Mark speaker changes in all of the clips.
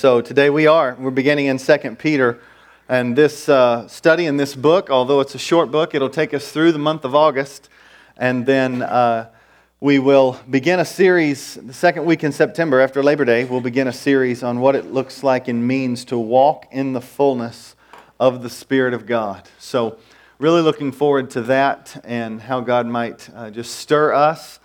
Speaker 1: So today we are. We're beginning in 2 Peter. And this uh, study in this book, although it's a short book, it'll take us through the month of August. And then uh, we will begin a series the second week in September after Labor Day. We'll begin a series on what it looks like and means to walk in the fullness of the Spirit of God. So, really looking forward to that and how God might uh, just stir us.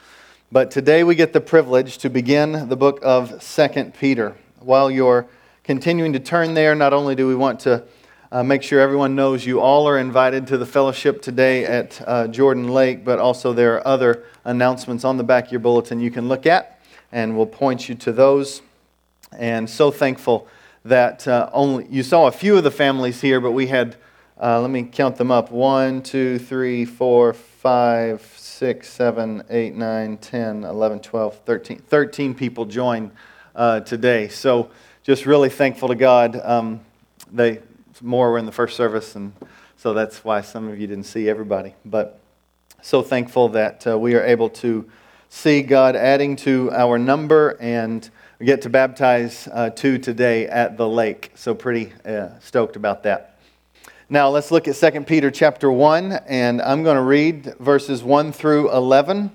Speaker 1: But today we get the privilege to begin the book of 2 Peter while you're continuing to turn there, not only do we want to uh, make sure everyone knows you all are invited to the fellowship today at uh, Jordan Lake, but also there are other announcements on the back of your bulletin you can look at, and we'll point you to those. And so thankful that uh, only you saw a few of the families here, but we had, uh, let me count them up one, two, three, four, five, six, seven, eight, nine, 10, 11, 12, 13. 13 people join uh, today. So just really thankful to God. Um, they more were in the first service, and so that's why some of you didn't see everybody. But so thankful that uh, we are able to see God adding to our number and we get to baptize uh, two today at the lake. So pretty uh, stoked about that. Now let's look at 2 Peter chapter 1, and I'm going to read verses 1 through 11.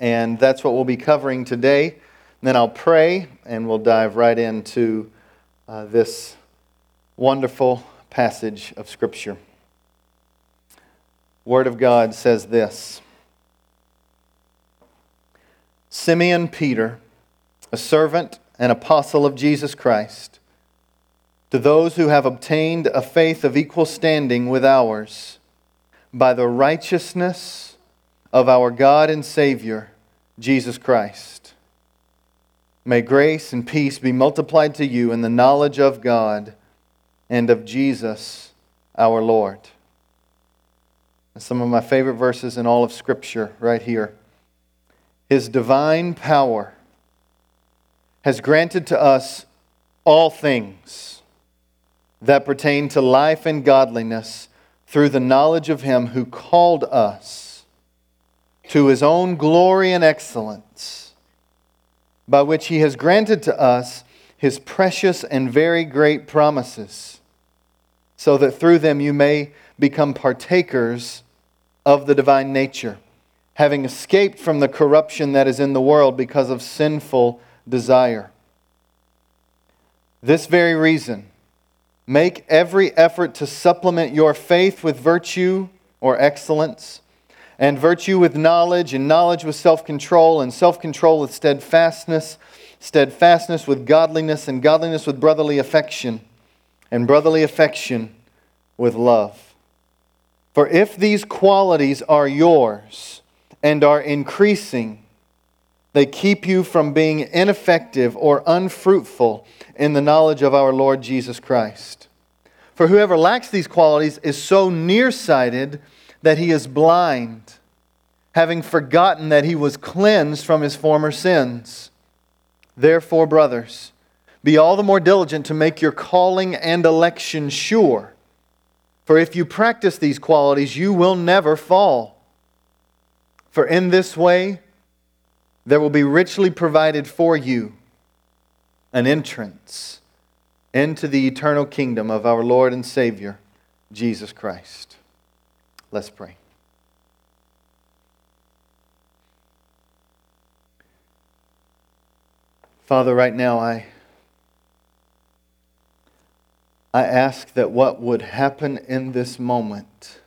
Speaker 1: And that's what we'll be covering today. Then I'll pray and we'll dive right into uh, this wonderful passage of Scripture. Word of God says this Simeon Peter, a servant and apostle of Jesus Christ, to those who have obtained a faith of equal standing with ours, by the righteousness of our God and Savior, Jesus Christ. May grace and peace be multiplied to you in the knowledge of God and of Jesus our Lord. And Some of my favorite verses in all of Scripture right here. His divine power has granted to us all things that pertain to life and godliness through the knowledge of Him who called us to His own glory and excellence by which he has granted to us his precious and very great promises, so that through them you may become partakers of the divine nature, having escaped from the corruption that is in the world because of sinful desire. This very reason, make every effort to supplement your faith with virtue or excellence and virtue with knowledge, and knowledge with self control, and self control with steadfastness, steadfastness with godliness, and godliness with brotherly affection, and brotherly affection with love. For if these qualities are yours and are increasing, they keep you from being ineffective or unfruitful in the knowledge of our Lord Jesus Christ. For whoever lacks these qualities is so nearsighted that he is blind, having forgotten that he was cleansed from his former sins. Therefore, brothers, be all the more diligent to make your calling and election sure. For if you practice these qualities, you will never fall. For in this way, there will be richly provided for you an entrance into the eternal kingdom of our Lord and Savior, Jesus Christ. Let's pray. Father, right now I I ask that what would happen in this moment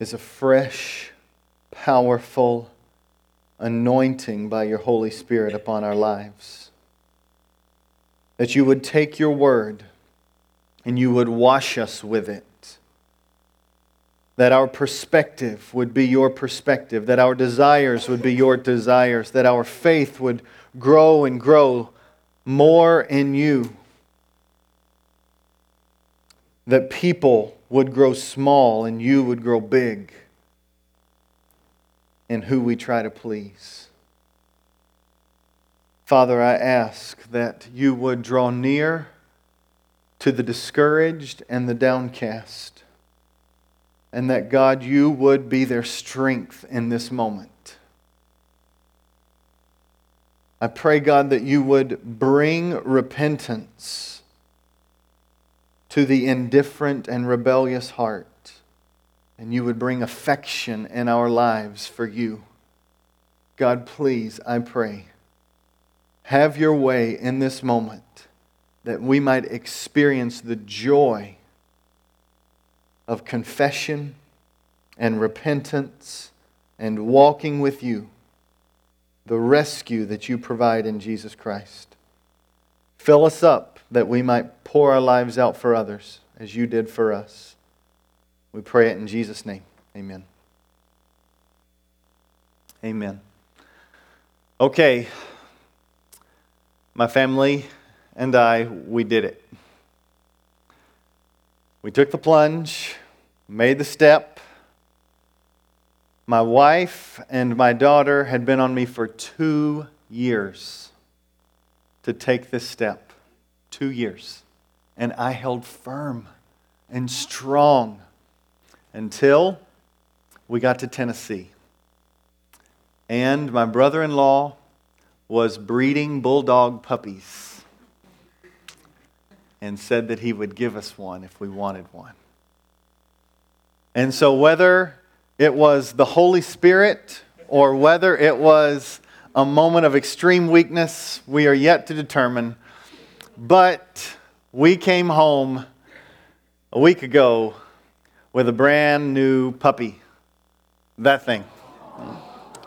Speaker 1: is a fresh, powerful anointing by your Holy Spirit upon our lives. That you would take your word and you would wash us with it that our perspective would be your perspective, that our desires would be your desires, that our faith would grow and grow more in you, that people would grow small and you would grow big in who we try to please. Father, I ask that you would draw near to the discouraged and the downcast and that God, you would be their strength in this moment. I pray, God, that you would bring repentance to the indifferent and rebellious heart, and you would bring affection in our lives for you. God, please, I pray, have your way in this moment that we might experience the joy of confession and repentance and walking with you, the rescue that you provide in Jesus Christ. Fill us up that we might pour our lives out for others as you did for us. We pray it in Jesus' name. Amen. Amen. Okay, my family and I, we did it. We took the plunge, made the step. My wife and my daughter had been on me for two years to take this step. Two years. And I held firm and strong until we got to Tennessee. And my brother in law was breeding bulldog puppies and said that he would give us one if we wanted one. And so, whether it was the Holy Spirit or whether it was a moment of extreme weakness, we are yet to determine. But we came home a week ago with a brand new puppy. That thing.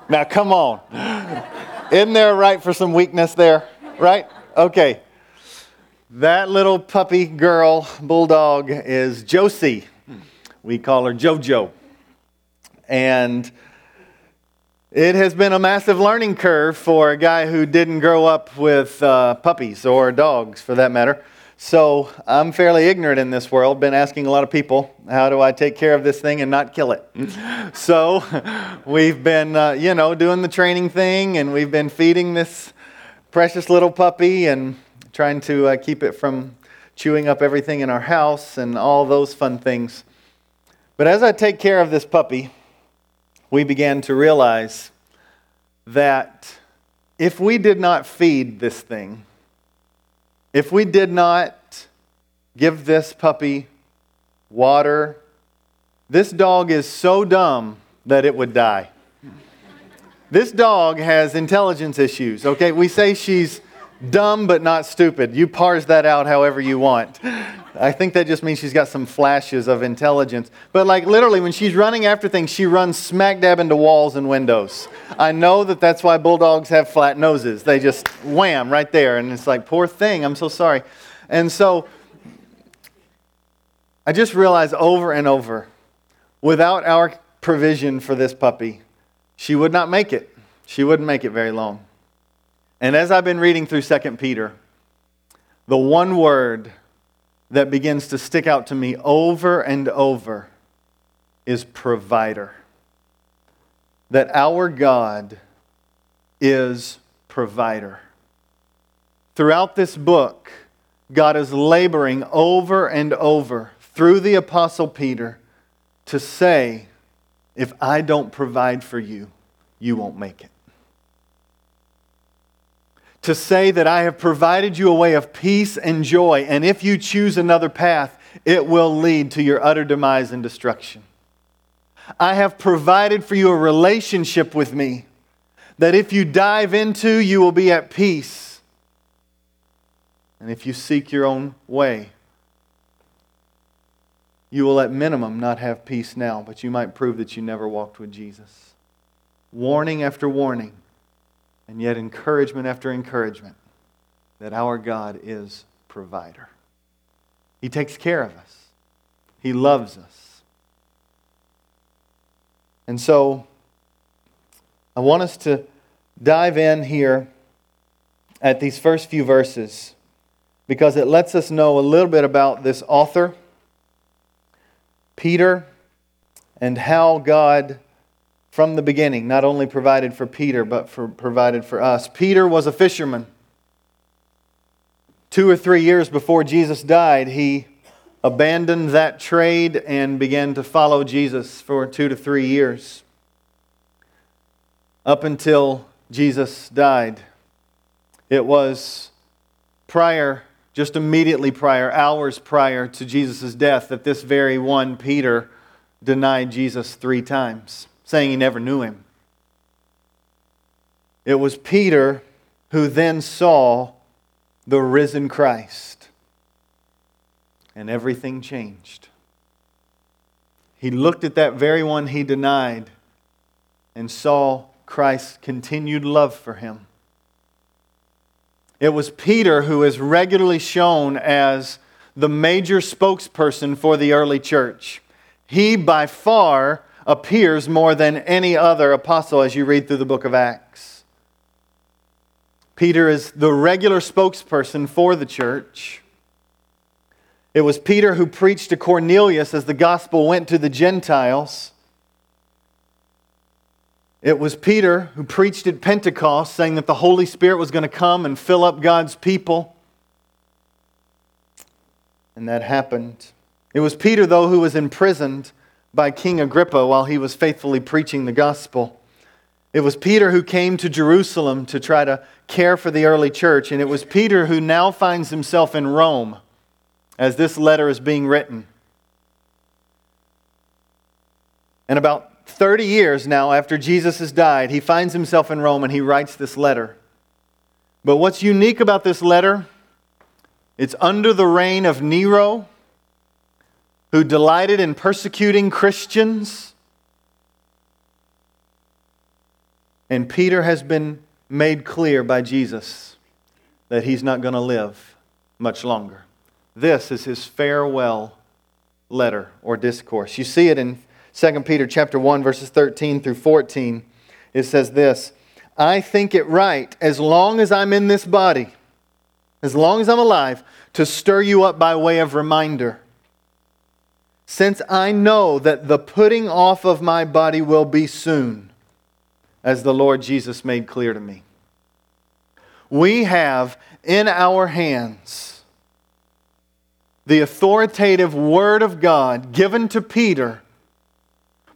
Speaker 1: Now, come on. Isn't there right for some weakness there? Right? Okay. That little puppy girl, bulldog, is Josie. We call her JoJo. And it has been a massive learning curve for a guy who didn't grow up with uh, puppies or dogs for that matter. So I'm fairly ignorant in this world. Been asking a lot of people, how do I take care of this thing and not kill it? so we've been, uh, you know, doing the training thing and we've been feeding this precious little puppy and trying to uh, keep it from chewing up everything in our house and all those fun things. But as I take care of this puppy, we began to realize that if we did not feed this thing, if we did not give this puppy water, this dog is so dumb that it would die. This dog has intelligence issues, okay? We say she's dumb but not stupid. You parse that out however you want. I think that just means she's got some flashes of intelligence. But like literally, when she's running after things, she runs smack dab into walls and windows. I know that that's why bulldogs have flat noses. They just wham right there, and it's like, poor thing, I'm so sorry. And so I just realized over and over, without our provision for this puppy, she would not make it. She wouldn't make it very long. And as I've been reading through 2 Peter, the one word that begins to stick out to me over and over is provider. That our God is provider. Throughout this book, God is laboring over and over through the Apostle Peter to say, if I don't provide for you, you won't make it to say that I have provided you a way of peace and joy, and if you choose another path, it will lead to your utter demise and destruction. I have provided for you a relationship with me that if you dive into, you will be at peace. And if you seek your own way, you will at minimum not have peace now, but you might prove that you never walked with Jesus. Warning after warning and yet encouragement after encouragement that our God is provider. He takes care of us. He loves us. And so I want us to dive in here at these first few verses because it lets us know a little bit about this author, Peter, and how God from the beginning not only provided for Peter, but for, provided for us. Peter was a fisherman. Two or three years before Jesus died, he abandoned that trade and began to follow Jesus for two to three years. Up until Jesus died. It was prior, just immediately prior, hours prior to Jesus' death, that this very one, Peter, denied Jesus three times, saying he never knew him. It was Peter who then saw the risen Christ, and everything changed. He looked at that very one he denied and saw Christ's continued love for him. It was Peter who is regularly shown as the major spokesperson for the early church. He, by far, appears more than any other apostle as you read through the book of Acts. Peter is the regular spokesperson for the church. It was Peter who preached to Cornelius as the gospel went to the Gentiles. It was Peter who preached at Pentecost, saying that the Holy Spirit was going to come and fill up God's people. And that happened. It was Peter, though, who was imprisoned by King Agrippa while he was faithfully preaching the gospel. It was Peter who came to Jerusalem to try to care for the early church. And it was Peter who now finds himself in Rome as this letter is being written. And about 30 years now after Jesus has died, he finds himself in Rome and he writes this letter. But what's unique about this letter? It's under the reign of Nero, who delighted in persecuting Christians. And Peter has been made clear by Jesus that he's not going to live much longer. This is his farewell letter or discourse. You see it in 2 Peter chapter 1 verses 13 through 14. It says this, I think it right as long as I'm in this body, as long as I'm alive, to stir you up by way of reminder. Since I know that the putting off of my body will be soon, as the Lord Jesus made clear to me. We have in our hands the authoritative Word of God given to Peter,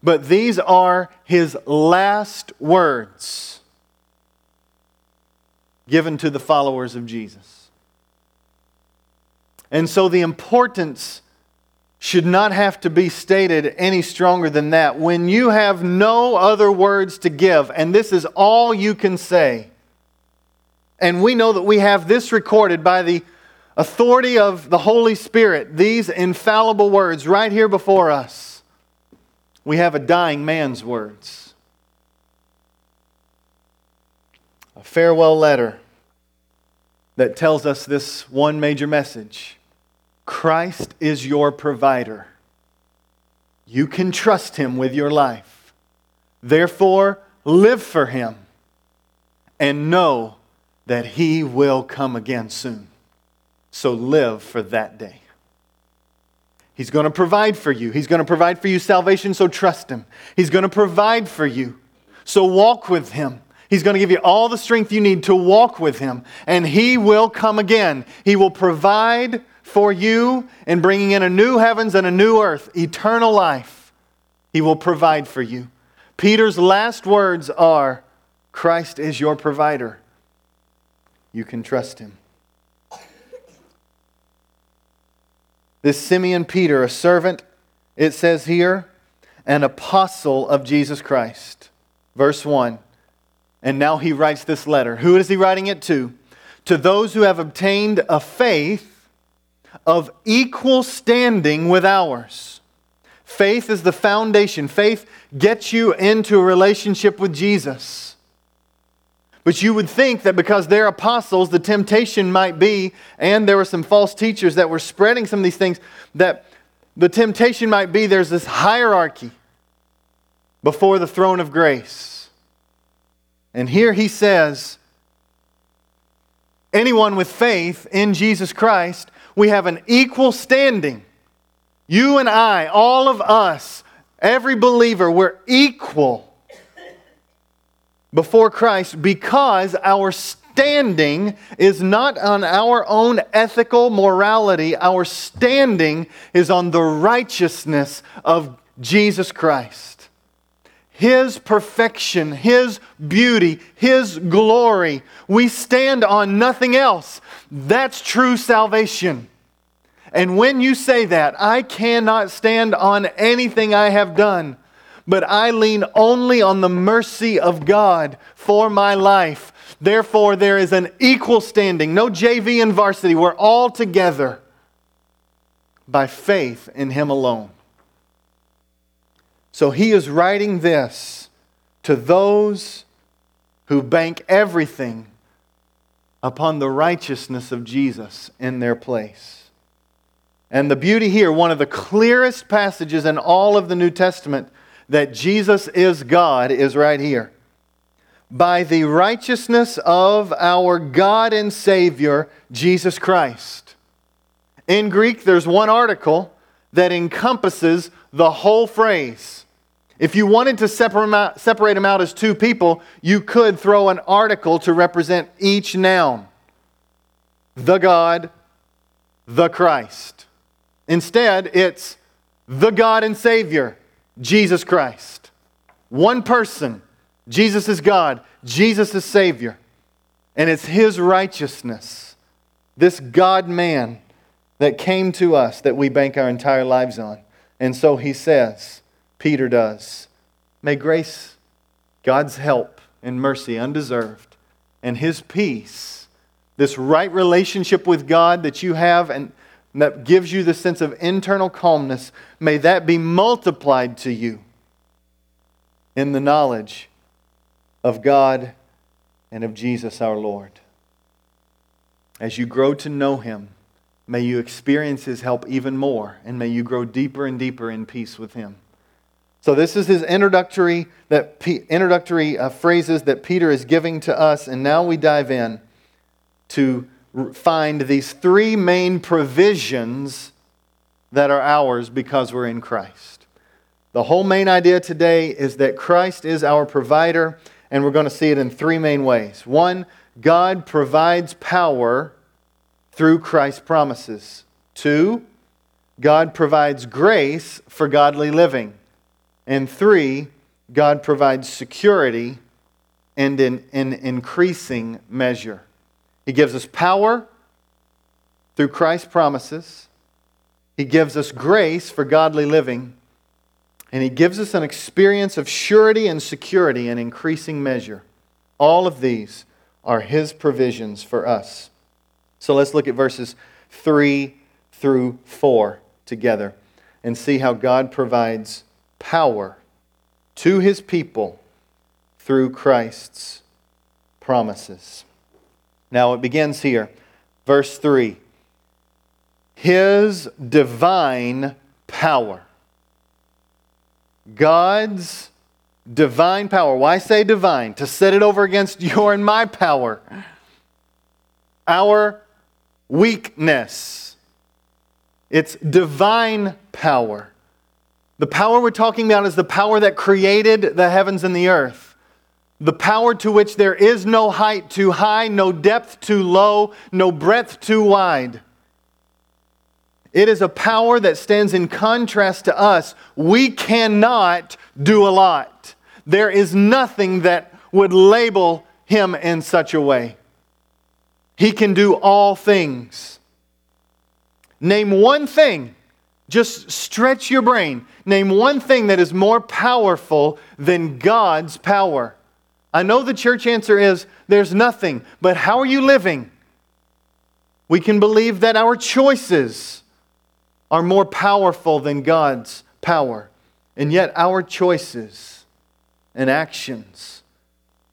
Speaker 1: but these are his last words given to the followers of Jesus. And so the importance should not have to be stated any stronger than that. When you have no other words to give, and this is all you can say, and we know that we have this recorded by the authority of the Holy Spirit, these infallible words right here before us, we have a dying man's words. A farewell letter that tells us this one major message Christ is your provider. You can trust him with your life. Therefore, live for him and know that he will come again soon. So live for that day. He's going to provide for you. He's going to provide for you salvation, so trust Him. He's going to provide for you, so walk with Him. He's going to give you all the strength you need to walk with Him, and He will come again. He will provide for you in bringing in a new heavens and a new earth, eternal life. He will provide for you. Peter's last words are Christ is your provider. You can trust Him. This Simeon Peter, a servant, it says here, an apostle of Jesus Christ. Verse 1. And now he writes this letter. Who is he writing it to? To those who have obtained a faith of equal standing with ours. Faith is the foundation. Faith gets you into a relationship with Jesus. But you would think that because they're apostles, the temptation might be, and there were some false teachers that were spreading some of these things, that the temptation might be there's this hierarchy before the throne of grace. And here he says, anyone with faith in Jesus Christ, we have an equal standing. You and I, all of us, every believer, we're equal before Christ because our standing is not on our own ethical morality. Our standing is on the righteousness of Jesus Christ. His perfection, His beauty, His glory. We stand on nothing else. That's true salvation. And when you say that, I cannot stand on anything I have done, but I lean only on the mercy of God for my life. Therefore, there is an equal standing, no JV and varsity. We're all together by faith in Him alone. So he is writing this to those who bank everything upon the righteousness of Jesus in their place. And the beauty here, one of the clearest passages in all of the New Testament that Jesus is God, is right here. By the righteousness of our God and Savior, Jesus Christ. In Greek, there's one article that encompasses the whole phrase. If you wanted to separate them out as two people, you could throw an article to represent each noun the God, the Christ. Instead, it's the God and Savior, Jesus Christ. One person. Jesus is God, Jesus is Savior. And it's His righteousness, this God man, that came to us that we bank our entire lives on. And so He says, Peter does. May grace, God's help and mercy, undeserved, and His peace, this right relationship with God that you have and that gives you the sense of internal calmness, may that be multiplied to you in the knowledge of God and of Jesus our Lord. As you grow to know Him, may you experience His help even more, and may you grow deeper and deeper in peace with Him. So this is his introductory that introductory uh, phrases that Peter is giving to us, and now we dive in to find these three main provisions that are ours because we're in Christ. The whole main idea today is that Christ is our provider, and we're going to see it in three main ways. One, God provides power through Christ's promises. Two, God provides grace for godly living. And three, God provides security and in, in increasing measure. He gives us power through Christ's promises. He gives us grace for godly living. And He gives us an experience of surety and security in increasing measure. All of these are His provisions for us. So let's look at verses 3 through 4 together and see how God provides power to his people through Christ's promises. Now it begins here, verse 3. His divine power. God's divine power. Why say divine? To set it over against your and my power. Our weakness. It's divine power. The power we're talking about is the power that created the heavens and the earth. The power to which there is no height too high, no depth too low, no breadth too wide. It is a power that stands in contrast to us. We cannot do a lot. There is nothing that would label him in such a way. He can do all things. Name one thing just stretch your brain. Name one thing that is more powerful than God's power. I know the church answer is there's nothing, but how are you living? We can believe that our choices are more powerful than God's power. And yet, our choices and actions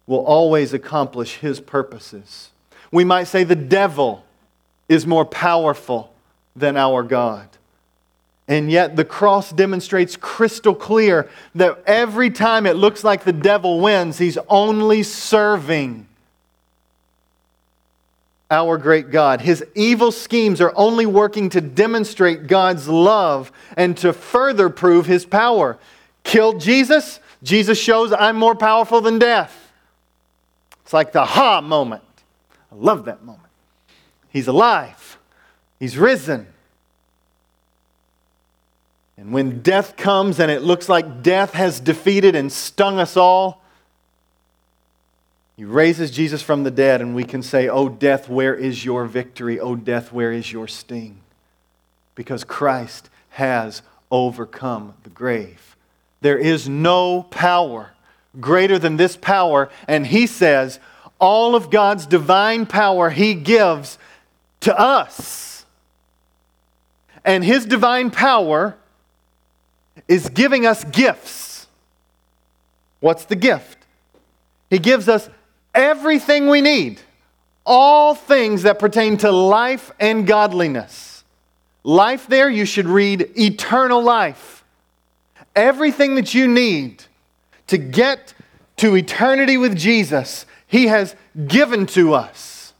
Speaker 1: will always accomplish His purposes. We might say the devil is more powerful than our God. And yet, the cross demonstrates crystal clear that every time it looks like the devil wins, he's only serving our great God. His evil schemes are only working to demonstrate God's love and to further prove his power. Killed Jesus, Jesus shows I'm more powerful than death. It's like the ha moment. I love that moment. He's alive, he's risen. And when death comes and it looks like death has defeated and stung us all, he raises Jesus from the dead, and we can say, Oh, death, where is your victory? Oh, death, where is your sting? Because Christ has overcome the grave. There is no power greater than this power, and he says, all of God's divine power he gives to us. And his divine power is giving us gifts. What's the gift? He gives us everything we need, all things that pertain to life and godliness. Life, there, you should read eternal life. Everything that you need to get to eternity with Jesus, He has given to us.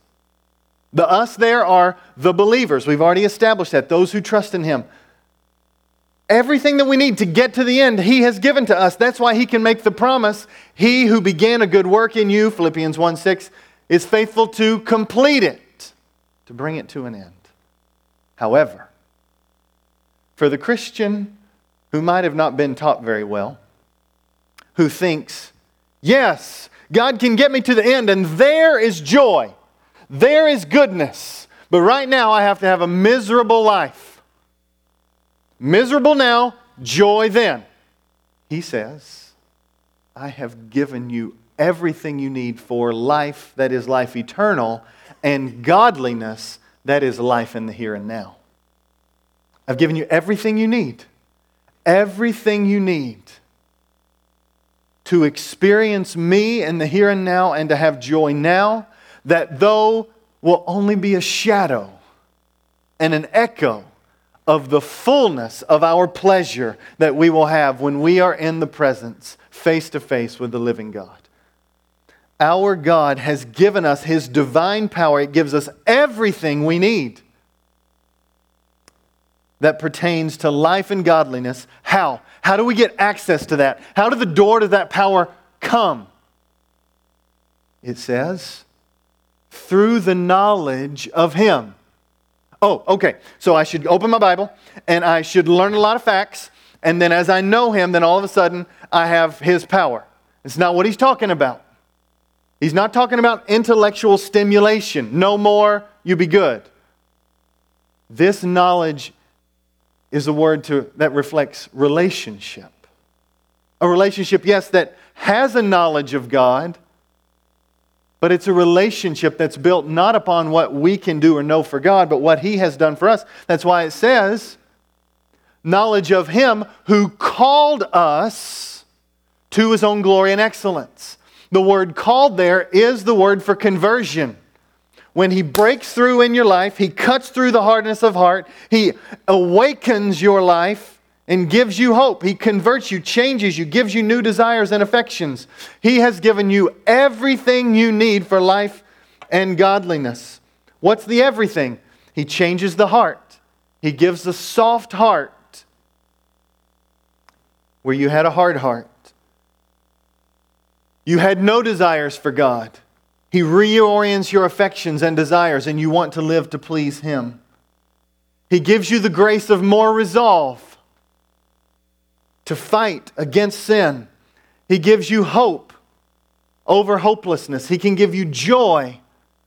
Speaker 1: The us there are the believers. We've already established that, those who trust in Him. Everything that we need to get to the end, He has given to us. That's why He can make the promise He who began a good work in you, Philippians 1 6, is faithful to complete it, to bring it to an end. However, for the Christian who might have not been taught very well, who thinks, yes, God can get me to the end, and there is joy, there is goodness, but right now I have to have a miserable life. Miserable now, joy then. He says, I have given you everything you need for life that is life eternal and godliness that is life in the here and now. I've given you everything you need. Everything you need to experience me in the here and now and to have joy now, that though will only be a shadow and an echo of the fullness of our pleasure that we will have when we are in the presence, face to face with the living God. Our God has given us His divine power, it gives us everything we need that pertains to life and godliness. How? How do we get access to that? How do the door to that power come? It says, through the knowledge of Him. Oh, okay. So I should open my Bible and I should learn a lot of facts. And then as I know him, then all of a sudden I have his power. It's not what he's talking about. He's not talking about intellectual stimulation. No more, you be good. This knowledge is a word to, that reflects relationship. A relationship, yes, that has a knowledge of God but it's a relationship that's built not upon what we can do or know for God, but what He has done for us. That's why it says, knowledge of Him who called us to His own glory and excellence. The word called there is the word for conversion. When He breaks through in your life, He cuts through the hardness of heart, He awakens your life and gives you hope. He converts you, changes you, gives you new desires and affections. He has given you everything you need for life and godliness. What's the everything? He changes the heart. He gives a soft heart where you had a hard heart. You had no desires for God. He reorients your affections and desires, and you want to live to please Him. He gives you the grace of more resolve to fight against sin. He gives you hope over hopelessness. He can give you joy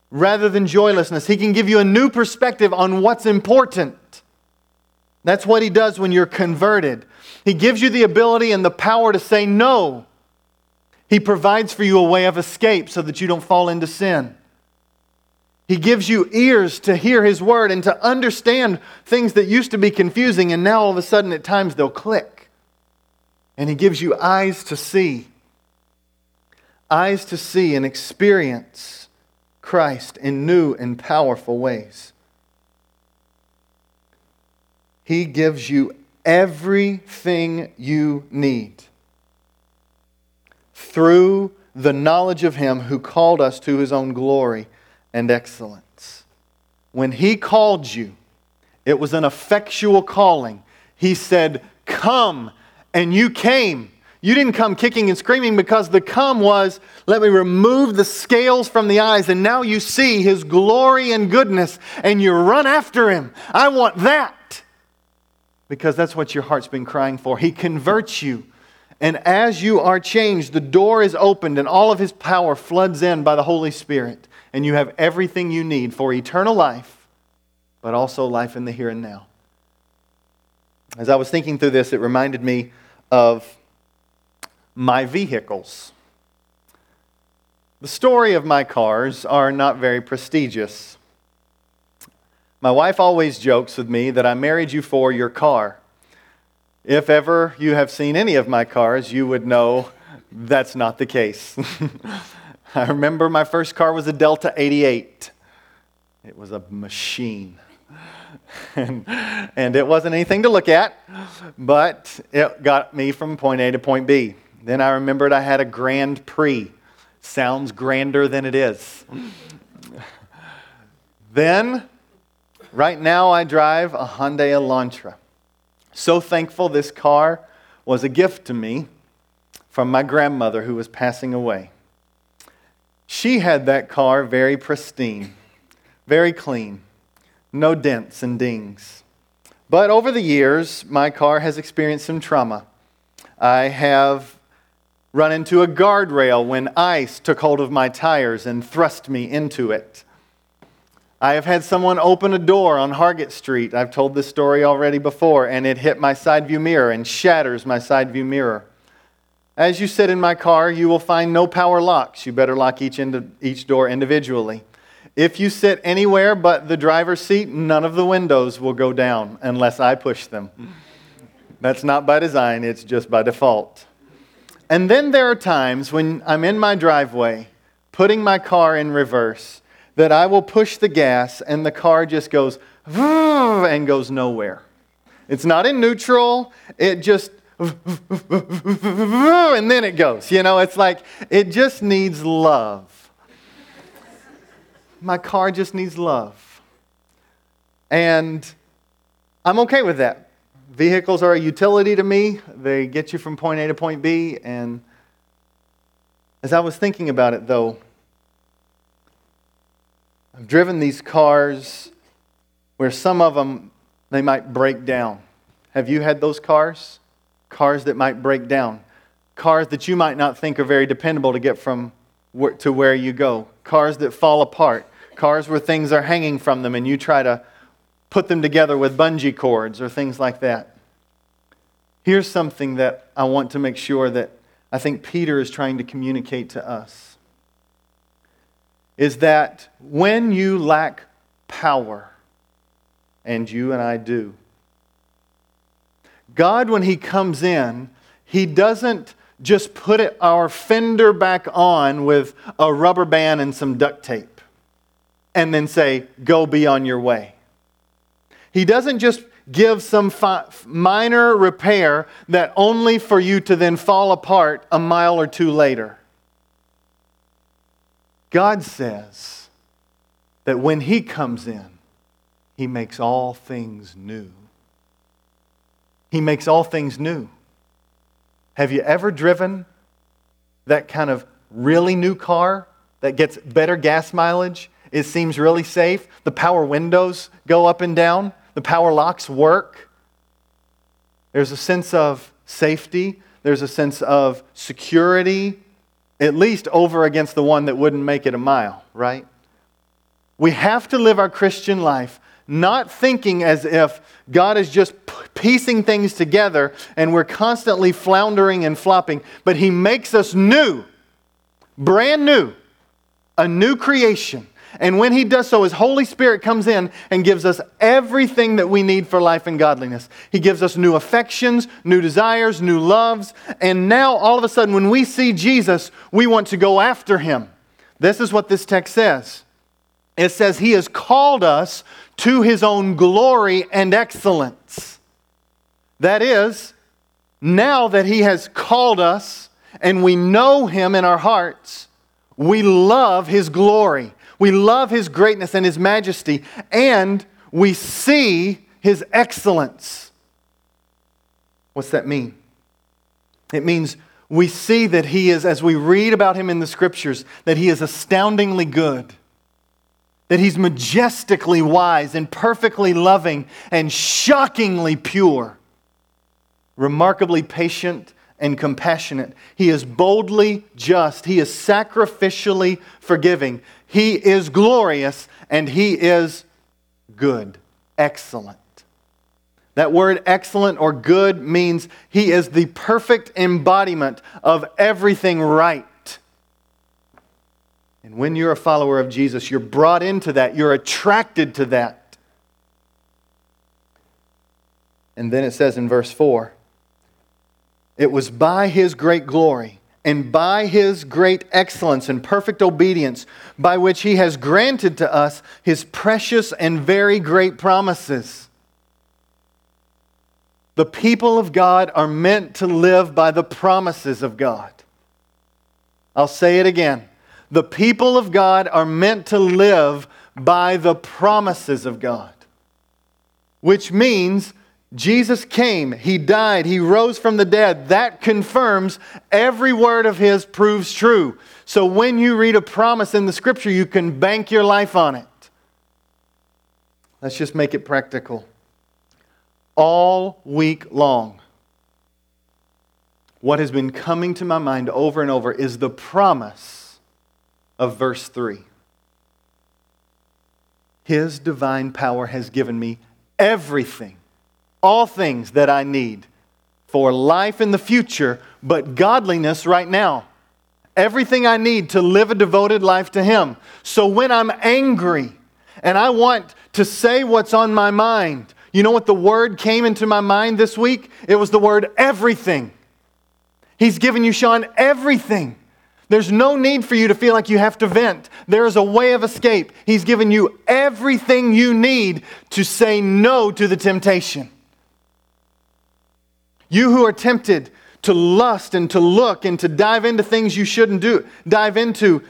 Speaker 1: rather than joylessness. He can give you a new perspective on what's important. That's what He does when you're converted. He gives you the ability and the power to say no. He provides for you a way of escape so that you don't fall into sin. He gives you ears to hear His word and to understand things that used to be confusing, and now all of a sudden at times they'll click. And He gives you eyes to see. Eyes to see and experience Christ in new and powerful ways. He gives you everything you need through the knowledge of Him who called us to His own glory and excellence. When He called you, it was an effectual calling. He said, Come and you came. You didn't come kicking and screaming because the come was, let me remove the scales from the eyes, and now you see his glory and goodness, and you run after him. I want that. because that's what your heart's been crying for. He converts you. And as you are changed, the door is opened and all of His power floods in by the Holy Spirit. And you have everything you need for eternal life, but also life in the here and now. As I was thinking through this, it reminded me of my vehicles. The story of my cars are not very prestigious. My wife always jokes with me that I married you for your car. If ever you have seen any of my cars, you would know that's not the case. I remember my first car was a Delta 88. It was a machine. and, and it wasn't anything to look at, but it got me from point A to point B. Then I remembered I had a Grand Prix. Sounds grander than it is. then Right now, I drive a Hyundai Elantra. So thankful this car was a gift to me from my grandmother who was passing away. She had that car very pristine, very clean, no dents and dings. But over the years, my car has experienced some trauma. I have run into a guardrail when ice took hold of my tires and thrust me into it. I have had someone open a door on Hargett Street. I've told this story already before, and it hit my side view mirror and shatters my side view mirror. As you sit in my car, you will find no power locks. You better lock each, ind- each door individually. If you sit anywhere but the driver's seat, none of the windows will go down unless I push them. That's not by design, it's just by default. And then there are times when I'm in my driveway, putting my car in reverse that I will push the gas and the car just goes and goes nowhere. It's not in neutral, it just and then it goes. You know, it's like it just needs love. My car just needs love. And I'm okay with that. Vehicles are a utility to me. They get you from point A to point B and as I was thinking about it though, I've driven these cars where some of them they might break down. Have you had those cars? Cars that might break down. Cars that you might not think are very dependable to get from to where you go. Cars that fall apart. Cars where things are hanging from them and you try to put them together with bungee cords or things like that. Here's something that I want to make sure that I think Peter is trying to communicate to us is that when you lack power, and you and I do, God, when He comes in, He doesn't just put it, our fender back on with a rubber band and some duct tape and then say, go be on your way. He doesn't just give some fi- minor repair that only for you to then fall apart a mile or two later. God says that when He comes in, He makes all things new. He makes all things new. Have you ever driven that kind of really new car that gets better gas mileage? It seems really safe. The power windows go up and down, the power locks work. There's a sense of safety, there's a sense of security, at least over against the one that wouldn't make it a mile, right? We have to live our Christian life not thinking as if God is just piecing things together and we're constantly floundering and flopping, but He makes us new, brand new, a new creation. And when He does so, His Holy Spirit comes in and gives us everything that we need for life and godliness. He gives us new affections, new desires, new loves. And now, all of a sudden, when we see Jesus, we want to go after Him. This is what this text says it says, He has called us to His own glory and excellence. That is, now that He has called us and we know Him in our hearts, we love His glory. We love his greatness and his majesty, and we see his excellence. What's that mean? It means we see that he is, as we read about him in the scriptures, that he is astoundingly good. That He's majestically wise and perfectly loving and shockingly pure, remarkably patient and compassionate. He is boldly just. He is sacrificially forgiving. He is glorious and He is good, excellent. That word excellent or good means He is the perfect embodiment of everything right. And when you're a follower of Jesus, you're brought into that, you're attracted to that. And then it says in verse 4 it was by his great glory and by his great excellence and perfect obedience by which he has granted to us his precious and very great promises. The people of God are meant to live by the promises of God. I'll say it again. The people of God are meant to live by the promises of God, which means Jesus came, He died, He rose from the dead. That confirms every word of His proves true. So when you read a promise in the scripture, you can bank your life on it. Let's just make it practical. All week long, what has been coming to my mind over and over is the promise of verse 3. His divine power has given me everything, all things that I need for life in the future, but godliness right now. Everything I need to live a devoted life to Him. So when I'm angry and I want to say what's on my mind, you know what the word came into my mind this week? It was the word everything. He's given you, Sean, everything. There's no need for you to feel like you have to vent. There is a way of escape. He's given you everything you need to say no to the temptation. You who are tempted to lust and to look and to dive into things you shouldn't do, dive into,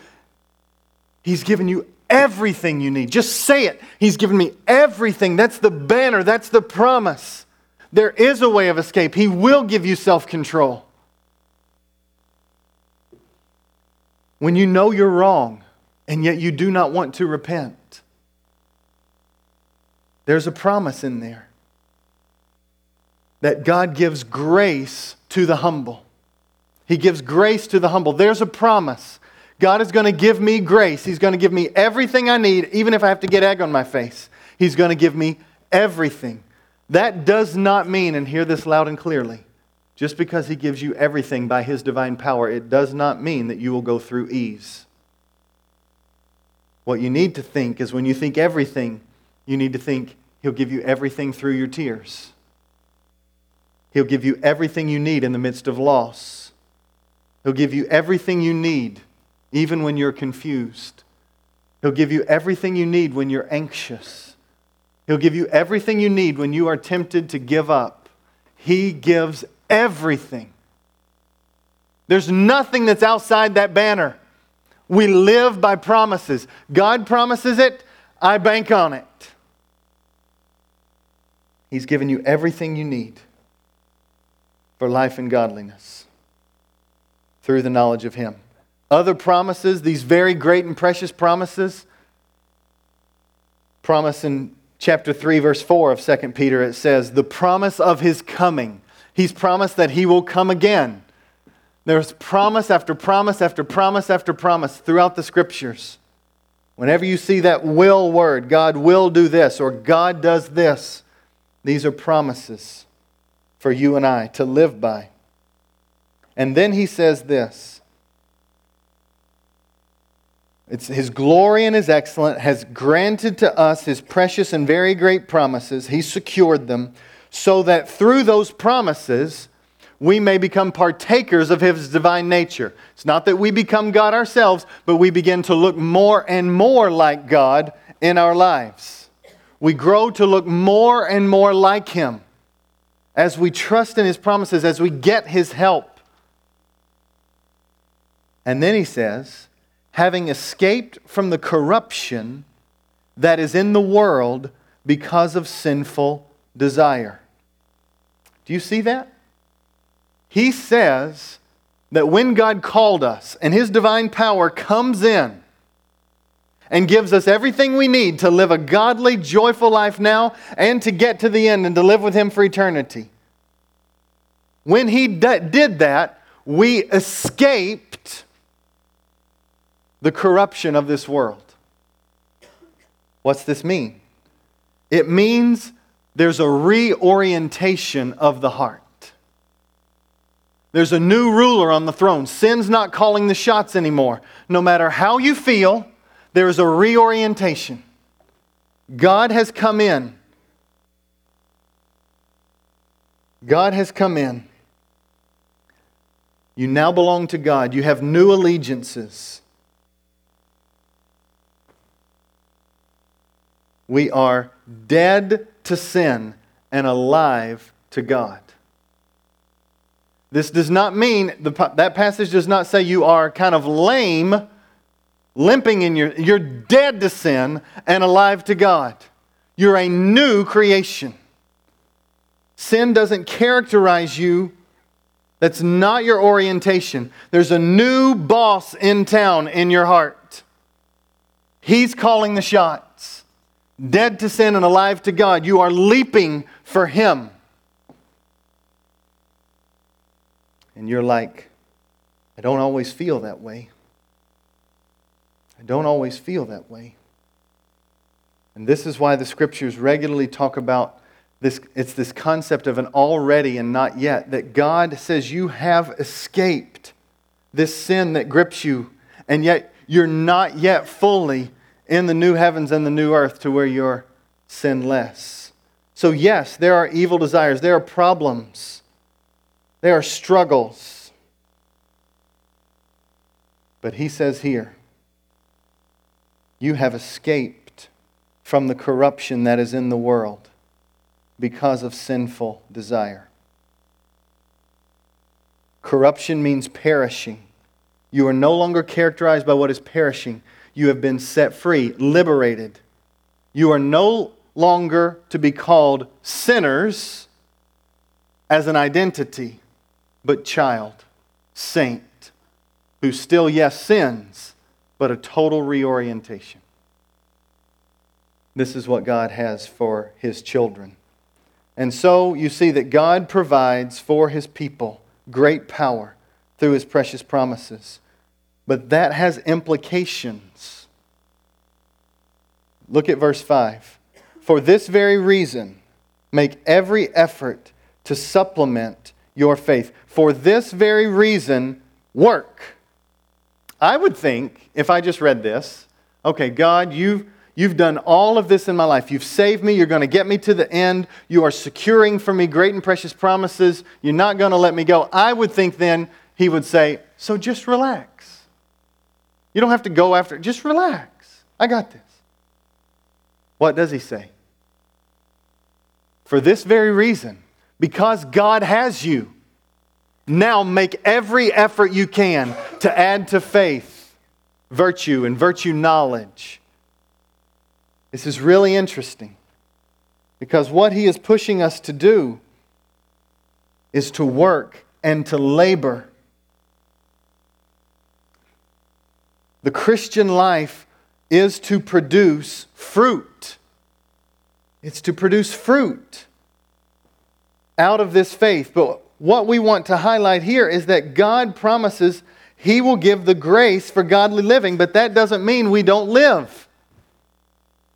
Speaker 1: He's given you everything you need. Just say it. He's given me everything. That's the banner, that's the promise. There is a way of escape. He will give you self control. When you know you're wrong and yet you do not want to repent. There's a promise in there that God gives grace to the humble. He gives grace to the humble. There's a promise. God is going to give me grace. He's going to give me everything I need, even if I have to get egg on my face. He's going to give me everything. That does not mean, and hear this loud and clearly, just because he gives you everything by his divine power, it does not mean that you will go through ease. What you need to think is when you think everything, you need to think he'll give you everything through your tears. He'll give you everything you need in the midst of loss. He'll give you everything you need, even when you're confused. He'll give you everything you need when you're anxious. He'll give you everything you need when you are tempted to give up. He gives everything. There's nothing that's outside that banner. We live by promises. God promises it, I bank on it. He's given you everything you need for life and godliness through the knowledge of Him. Other promises, these very great and precious promises, promise in chapter 3, verse 4 of 2 Peter, it says, The promise of His coming He's promised that He will come again. There's promise after promise after promise after promise throughout the scriptures. Whenever you see that will word, God will do this or God does this, these are promises for you and I to live by. And then he says this it's his glory and his excellence has granted to us his precious and very great promises. He secured them so that through those promises, we may become partakers of his divine nature. It's not that we become God ourselves, but we begin to look more and more like God in our lives. We grow to look more and more like him as we trust in his promises, as we get his help. And then he says, having escaped from the corruption that is in the world because of sinful desire. Do you see that? He says that when God called us and His divine power comes in, and gives us everything we need to live a godly, joyful life now and to get to the end and to live with Him for eternity. When He did that, we escaped the corruption of this world. What's this mean? It means there's a reorientation of the heart. There's a new ruler on the throne. Sin's not calling the shots anymore. No matter how you feel, there is a reorientation. God has come in. God has come in. You now belong to God. You have new allegiances. We are dead to sin and alive to God. This does not mean, the, that passage does not say you are kind of lame, limping in your, you're dead to sin and alive to God. You're a new creation. Sin doesn't characterize you. That's not your orientation. There's a new boss in town in your heart. He's calling the shots dead to sin and alive to God. You are leaping for Him. And you're like, I don't always feel that way. I don't always feel that way. And this is why the scriptures regularly talk about this. It's this concept of an already and not yet. That God says you have escaped this sin that grips you, and yet you're not yet fully in the new heavens and the new earth to where you're sinless. So, yes, there are evil desires, there are problems, there are struggles. But he says here, you have escaped from the corruption that is in the world because of sinful desire. Corruption means perishing. You are no longer characterized by what is perishing. You have been set free, liberated. You are no longer to be called sinners as an identity, but child, saint, who still, yes, sins, but a total reorientation. This is what God has for his children. And so you see that God provides for his people great power through his precious promises. But that has implications. Look at verse 5. For this very reason, make every effort to supplement your faith. For this very reason, work. I would think, if I just read this, okay, God, you've, you've done all of this in my life. You've saved me. You're going to get me to the end. You are securing for me great and precious promises. You're not going to let me go. I would think then he would say, so just relax. You don't have to go after it. Just relax. I got this. What does he say? For this very reason, because God has you, now make every effort you can to add to faith virtue and virtue knowledge. This is really interesting because what he is pushing us to do is to work and to labor The Christian life is to produce fruit. It's to produce fruit out of this faith. But what we want to highlight here is that God promises He will give the grace for godly living, but that doesn't mean we don't live.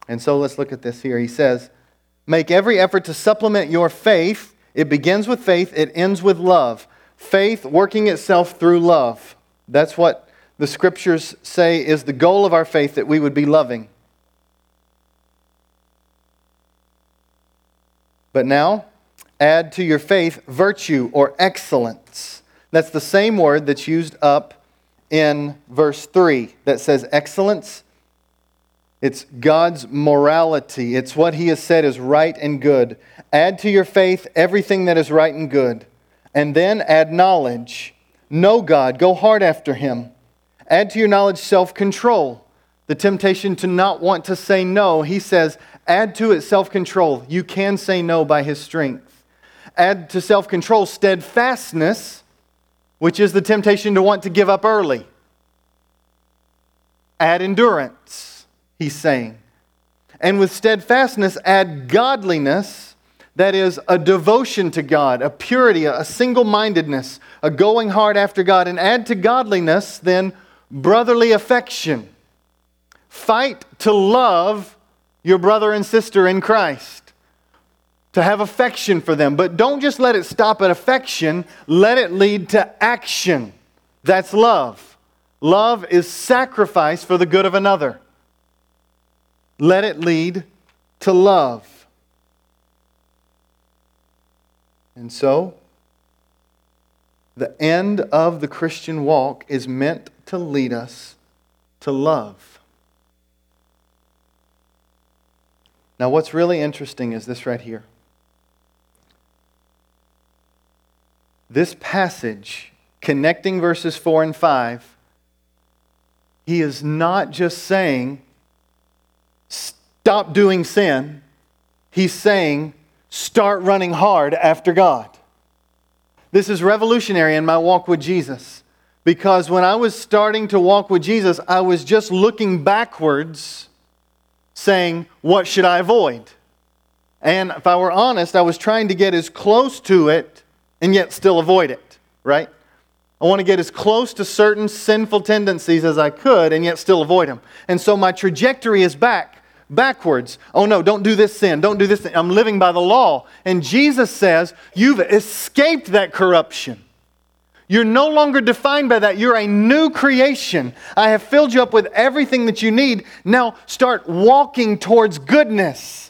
Speaker 1: And so let's look at this here. He says, Make every effort to supplement your faith. It begins with faith, it ends with love. Faith working itself through love. That's what the scriptures say is the goal of our faith that we would be loving. But now, add to your faith virtue or excellence. That's the same word that's used up in verse 3 that says excellence. It's God's morality. It's what He has said is right and good. Add to your faith everything that is right and good. And then add knowledge. Know God. Go hard after Him. Add to your knowledge self control, the temptation to not want to say no. He says, add to it self control. You can say no by his strength. Add to self control steadfastness, which is the temptation to want to give up early. Add endurance. he's saying. And with steadfastness, add godliness, that is, a devotion to God, a purity, a single mindedness, a going hard after God. And add to godliness, then, brotherly affection. Fight to love your brother and sister in Christ, to have affection for them. But don't just let it stop at affection, let it lead to action. That's love. Love is sacrifice for the good of another. Let it lead to love. And so, the end of the Christian walk is meant to lead us to love. Now, what's really interesting is this right here. This passage, connecting verses 4 and 5, he is not just saying, stop doing sin. He's saying, start running hard after God. This is revolutionary in my walk with Jesus because when I was starting to walk with Jesus, I was just looking backwards, saying, What should I avoid? And if I were honest, I was trying to get as close to it and yet still avoid it, right? I want to get as close to certain sinful tendencies as I could and yet still avoid them. And so my trajectory is back backwards. Oh no, don't do this sin. Don't do this sin. I'm living by the law. And Jesus says, You've escaped that corruption. You're no longer defined by that. You're a new creation. I have filled you up with everything that you need. Now start walking towards goodness.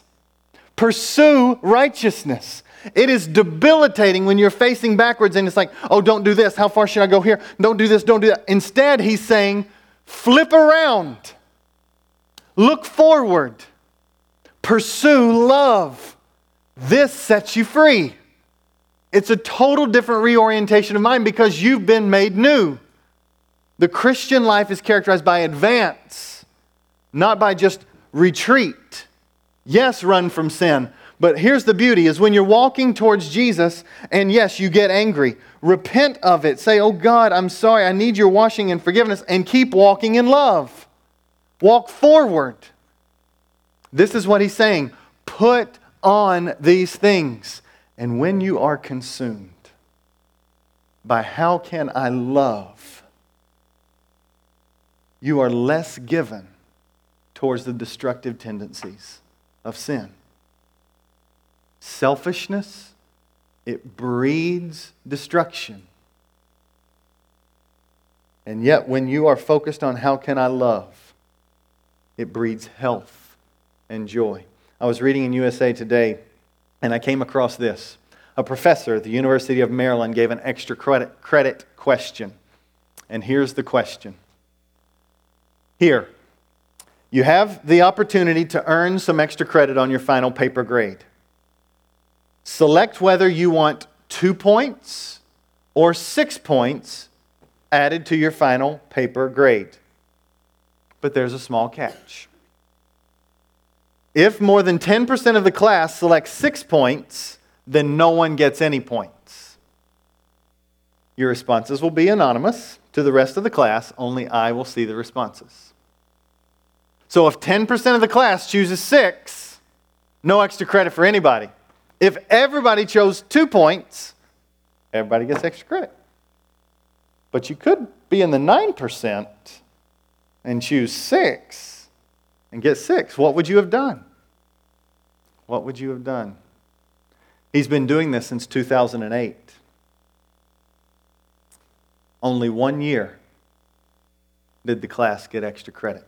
Speaker 1: Pursue righteousness. It is debilitating when you're facing backwards and it's like, oh, don't do this. How far should I go here? Don't do this. Don't do that. Instead, he's saying, flip around. Look forward. Pursue love. This sets you free. It's a total different reorientation of mind because you've been made new. The Christian life is characterized by advance, not by just retreat. Yes, run from sin. But here's the beauty is when you're walking towards Jesus and yes, you get angry, repent of it. Say, "Oh God, I'm sorry. I need your washing and forgiveness." And keep walking in love. Walk forward. This is what he's saying. Put on these things. And when you are consumed by how can I love, you are less given towards the destructive tendencies of sin. Selfishness, it breeds destruction. And yet, when you are focused on how can I love, it breeds health and joy. I was reading in USA Today and I came across this. A professor at the University of Maryland gave an extra credit, credit question. And here's the question Here, you have the opportunity to earn some extra credit on your final paper grade. Select whether you want two points or six points added to your final paper grade. But there's a small catch. If more than 10% of the class selects six points, then no one gets any points. Your responses will be anonymous to the rest of the class, only I will see the responses. So if 10% of the class chooses six, no extra credit for anybody. If everybody chose two points, everybody gets extra credit. But you could be in the 9% and choose six and get six, what would you have done? What would you have done? He's been doing this since 2008. Only one year did the class get extra credit.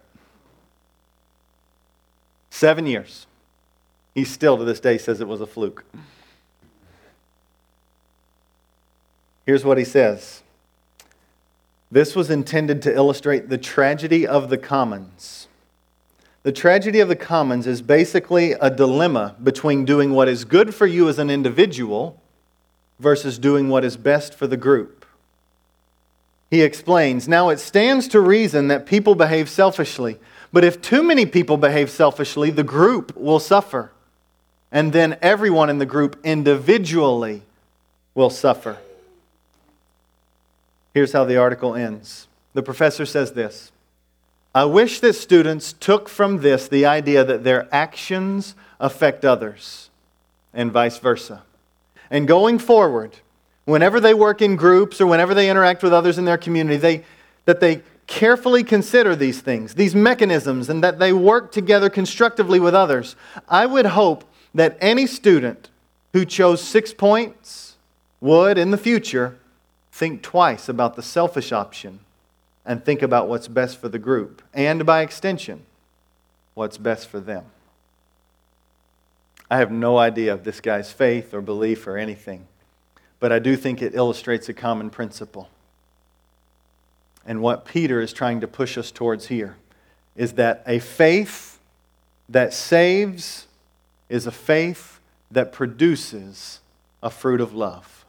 Speaker 1: Seven years. He still to this day says it was a fluke. Here's what he says this was intended to illustrate the tragedy of the commons. The tragedy of the commons is basically a dilemma between doing what is good for you as an individual versus doing what is best for the group. He explains Now it stands to reason that people behave selfishly, but if too many people behave selfishly, the group will suffer. And then everyone in the group individually will suffer. Here's how the article ends. The professor says this I wish that students took from this the idea that their actions affect others and vice versa. And going forward, whenever they work in groups or whenever they interact with others in their community, they, that they carefully consider these things, these mechanisms, and that they work together constructively with others. I would hope that any student who chose six points would, in the future, think twice about the selfish option and think about what's best for the group, and by extension, what's best for them. I have no idea of this guy's faith or belief or anything, but I do think it illustrates a common principle. And what Peter is trying to push us towards here is that a faith that saves is a faith that produces a fruit of love.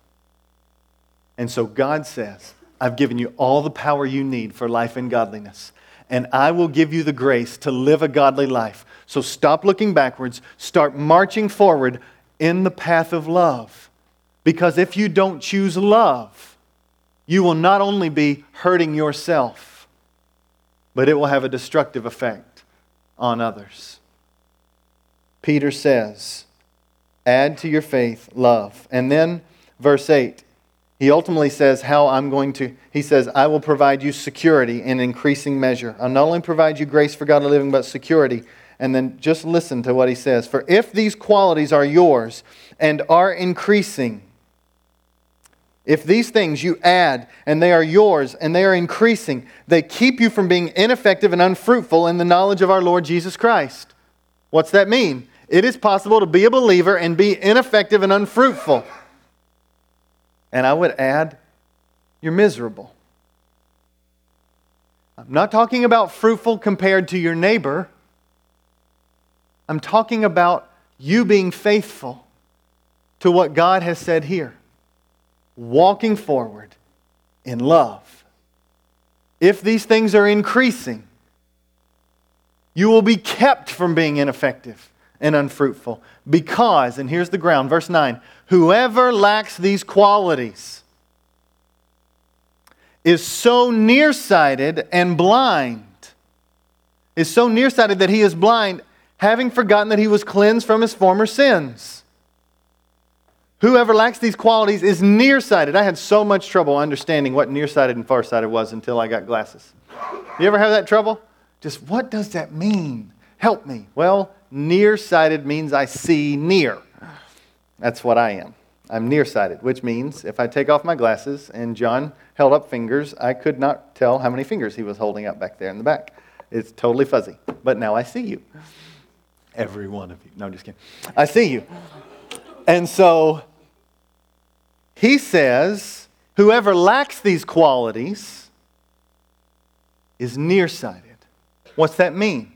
Speaker 1: And so God says, I've given you all the power you need for life and godliness. And I will give you the grace to live a godly life. So stop looking backwards, start marching forward in the path of love. Because if you don't choose love, you will not only be hurting yourself, but it will have a destructive effect on others. Peter says, add to your faith love. And then, verse 8, he ultimately says how I'm going to, he says, I will provide you security in increasing measure. I'll not only provide you grace for godly living, but security. And then just listen to what he says. For if these qualities are yours and are increasing, if these things you add and they are yours and they are increasing, they keep you from being ineffective and unfruitful in the knowledge of our Lord Jesus Christ. What's that mean? It is possible to be a believer and be ineffective and unfruitful. And I would add, you're miserable. I'm not talking about fruitful compared to your neighbor. I'm talking about you being faithful to what God has said here, walking forward in love. If these things are increasing, you will be kept from being ineffective and unfruitful because, and here's the ground, verse 9 Whoever lacks these qualities is so nearsighted and blind, is so nearsighted that he is blind, having forgotten that he was cleansed from his former sins. Whoever lacks these qualities is nearsighted. I had so much trouble understanding what nearsighted and farsighted was until I got glasses. You ever have that trouble? Just what does that mean? Help me. Well, nearsighted means I see near. That's what I am. I'm nearsighted, which means if I take off my glasses and John held up fingers, I could not tell how many fingers he was holding up back there in the back. It's totally fuzzy. But now I see you. Every one of you. No, I'm just kidding. I see you. And so he says, whoever lacks these qualities is nearsighted. What's that mean?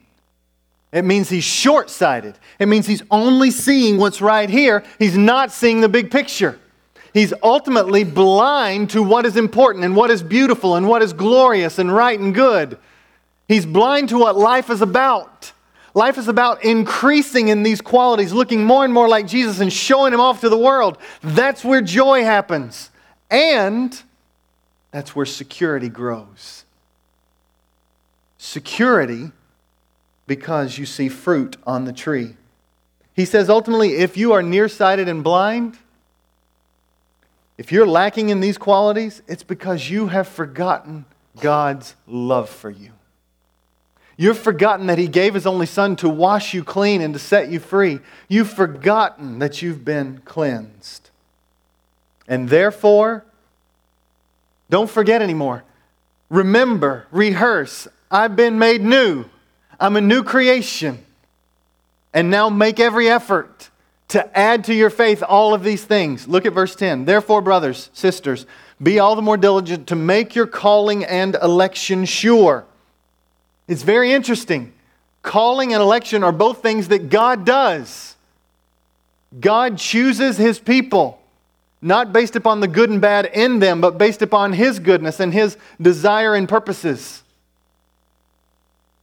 Speaker 1: It means he's short sighted. It means he's only seeing what's right here. He's not seeing the big picture. He's ultimately blind to what is important and what is beautiful and what is glorious and right and good. He's blind to what life is about. Life is about increasing in these qualities, looking more and more like Jesus and showing him off to the world. That's where joy happens. And that's where security grows. Security because you see fruit on the tree. He says ultimately, if you are nearsighted and blind, if you're lacking in these qualities, it's because you have forgotten God's love for you. You've forgotten that He gave His only Son to wash you clean and to set you free. You've forgotten that you've been cleansed. And therefore, don't forget anymore. Remember, rehearse, I've been made new. I'm a new creation. And now make every effort to add to your faith all of these things. Look at verse 10. Therefore, brothers, sisters, be all the more diligent to make your calling and election sure. It's very interesting. Calling and election are both things that God does. God chooses his people, not based upon the good and bad in them, but based upon his goodness and his desire and purposes.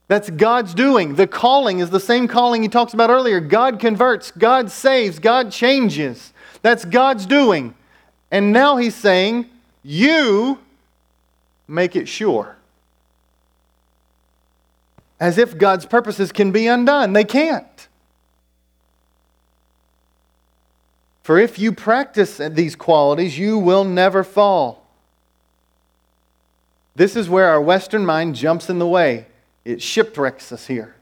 Speaker 1: That's God's doing. The calling is the same calling he talks about earlier. God converts, God saves, God changes. That's God's doing. And now he's saying, You make it sure. as if God's purposes can be undone. They can't. For if you practice these qualities, you will never fall. This is where our Western mind jumps in the way. It shipwrecks us here.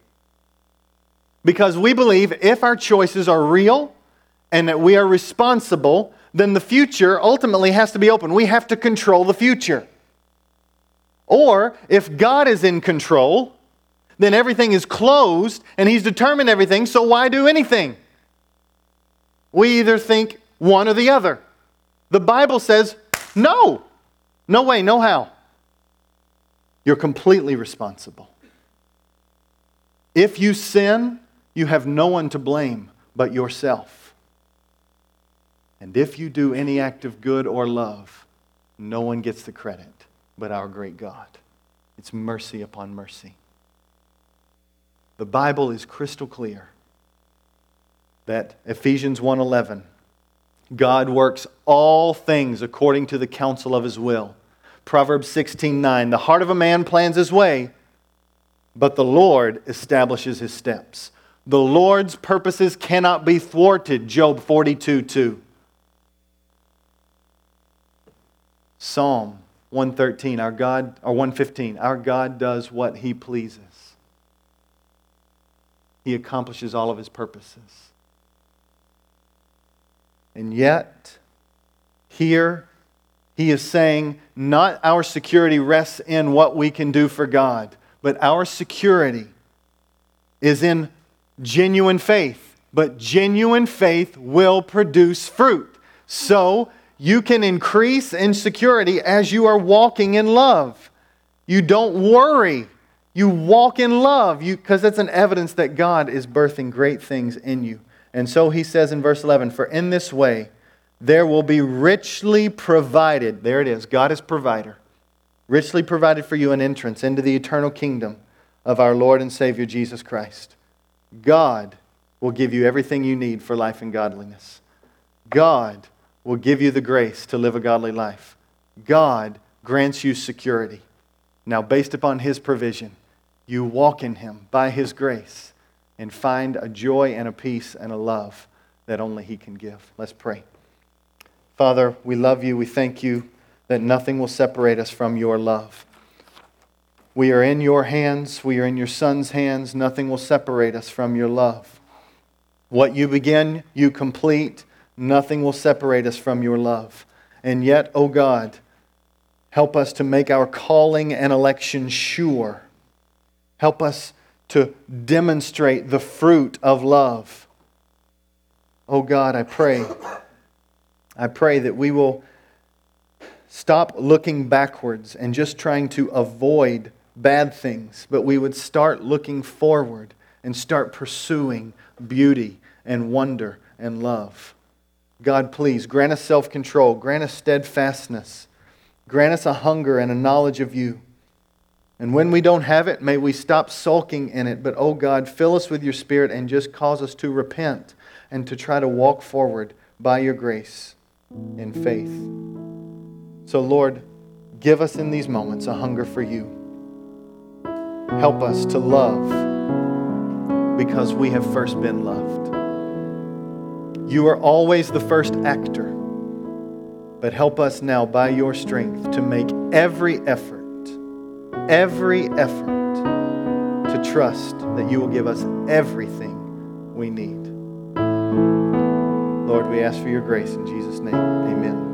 Speaker 1: Because we believe if our choices are real and that we are responsible, then the future ultimately has to be open. We have to control the future. Or if God is in control, then everything is closed and He's determined everything, so why do anything? We either think one or the other. The Bible says, no, no way, no how. You're completely responsible. If you sin, you have no one to blame but yourself. And if you do any act of good or love, no one gets the credit but our great God. It's mercy upon mercy. The Bible is crystal clear that Ephesians 1:11 God works all things according to the counsel of his will. Proverbs 16:9 The heart of a man plans his way, but the Lord establishes his steps. The Lord's purposes cannot be thwarted. Job 42 2. Psalm 113 our God or 115 our God does what he pleases. He accomplishes all of his purposes. And yet, here, he is saying, not our security rests in what we can do for God, but our security is in genuine faith. But genuine faith will produce fruit. So, you can increase in security as you are walking in love. You don't worry. You walk in love because that's an evidence that God is birthing great things in you. And so he says in verse 11, For in this way there will be richly provided. There it is. God is provider. Richly provided for you an entrance into the eternal kingdom of our Lord and Savior Jesus Christ. God will give you everything you need for life and godliness. God will give you the grace to live a godly life. God grants you security. Now, based upon His provision, you walk in Him by His grace and find a joy and a peace and a love that only He can give. Let's pray. Father, we love you. We thank you that nothing will separate us from your love. We are in your hands. We are in your Son's hands. Nothing will separate us from your love. What you begin, you complete. Nothing will separate us from your love. And yet, O oh God, help us to make our calling and election sure. Help us to demonstrate the fruit of love. Oh God, I pray. I pray that we will stop looking backwards and just trying to avoid bad things, but we would start looking forward and start pursuing beauty and wonder and love. God, please grant us self control, grant us steadfastness, grant us a hunger and a knowledge of you. And when we don't have it, may we stop sulking in it. But, oh God, fill us with your Spirit and just cause us to repent and to try to walk forward by your grace in faith. So, Lord, give us in these moments a hunger for you. Help us to love because we have first been loved. You are always the first actor, but help us now by your strength to make every effort every effort to trust that you will give us everything we need. Lord, we ask for your grace in Jesus' name. Amen.